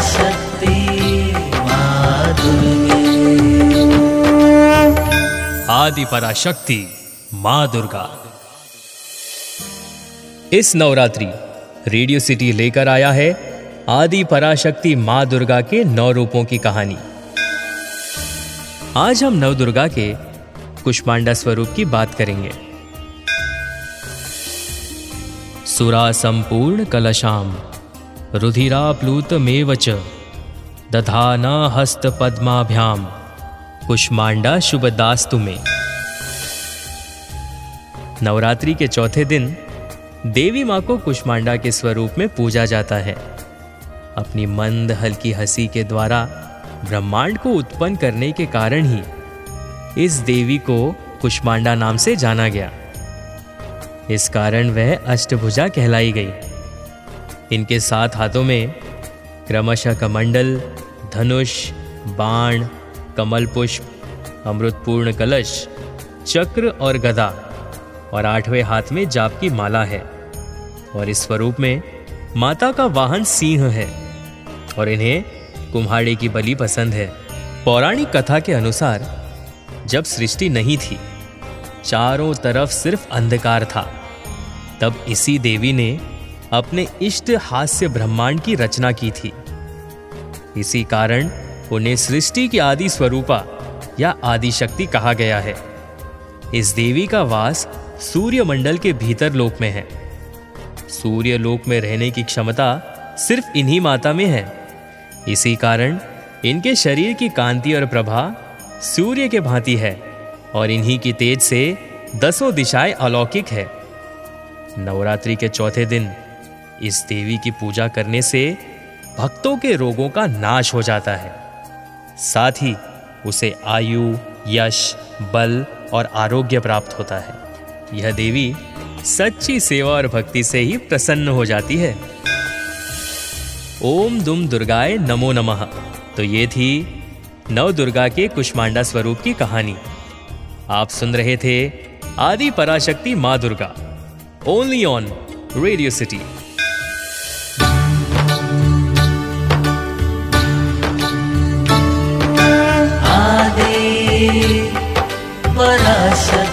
शक्ति आदि पराशक्ति माँ दुर्गा। इस नवरात्रि रेडियो सिटी लेकर आया है आदि पराशक्ति माँ दुर्गा के नौ रूपों की कहानी। आज हम नव दुर्गा के कुष्मांडा स्वरूप की बात करेंगे। सुरा संपूर्ण कलशाम। रुधिराप्लूत मेवच दधाना हस्त पद्माभ्याम कुष्मांडा शुभ दास्तु में। नवरात्रि के चौथे दिन, देवी माँ को कुष्मांडा के स्वरूप में पूजा जाता है। अपनी मंद, हल्की हँसी के द्वारा ब्रह्मांड को उत्पन्न करने के कारण ही इस देवी को कुष्मांडा नाम से जाना गया। इस कारण वह अष्टभुजा कहलाई गई। इनके सात हाथों में क्रमशः कमंडल, धनुष, बाण कमल पुष्प अमृतपूर्ण कलश, चक्र और गदा, और आठवें हाथ में जाप की माला है। और इस स्वरूप में माता का वाहन सिंह है, और इन्हें कुम्हाड़े की बलि पसंद है। पौराणिक कथा के अनुसार, जब सृष्टि नहीं थी, चारों तरफ़ सिर्फ़ अंधकार था। तब इसी देवी ने अपने इष्ट हास्य ब्रह्मांड की रचना की थी। इसी कारण उन्हें सृष्टि की आदि स्वरूपा या आदि शक्ति कहा गया है। इस देवी का वास सूर्य मंडल के भीतर लोक में है। सूर्य लोक में रहने की क्षमता सिर्फ़ इन्हीं माता में है। इसी कारण इनके शरीर की कांति और प्रभा सूर्य के भांति है और इन्हीं की तेज से दसों दिशाएँ अलौकिक है। नवरात्रि के चौथे दिन इस देवी की पूजा करने से भक्तों के रोगों का नाश हो जाता है। साथ ही उसे आयु, यश, बल और आरोग्य प्राप्त होता है। यह देवी सच्ची सेवा और भक्ति से ही प्रसन्न हो जाती है। ओम दुम दुर्गाय नमो नमः। तो ये थी नव दुर्गा के कुष्मांडा स्वरूप की कहानी। आप सुन रहे थे आदि पराशक्ति माँ Durga. Only on Radio City Parashar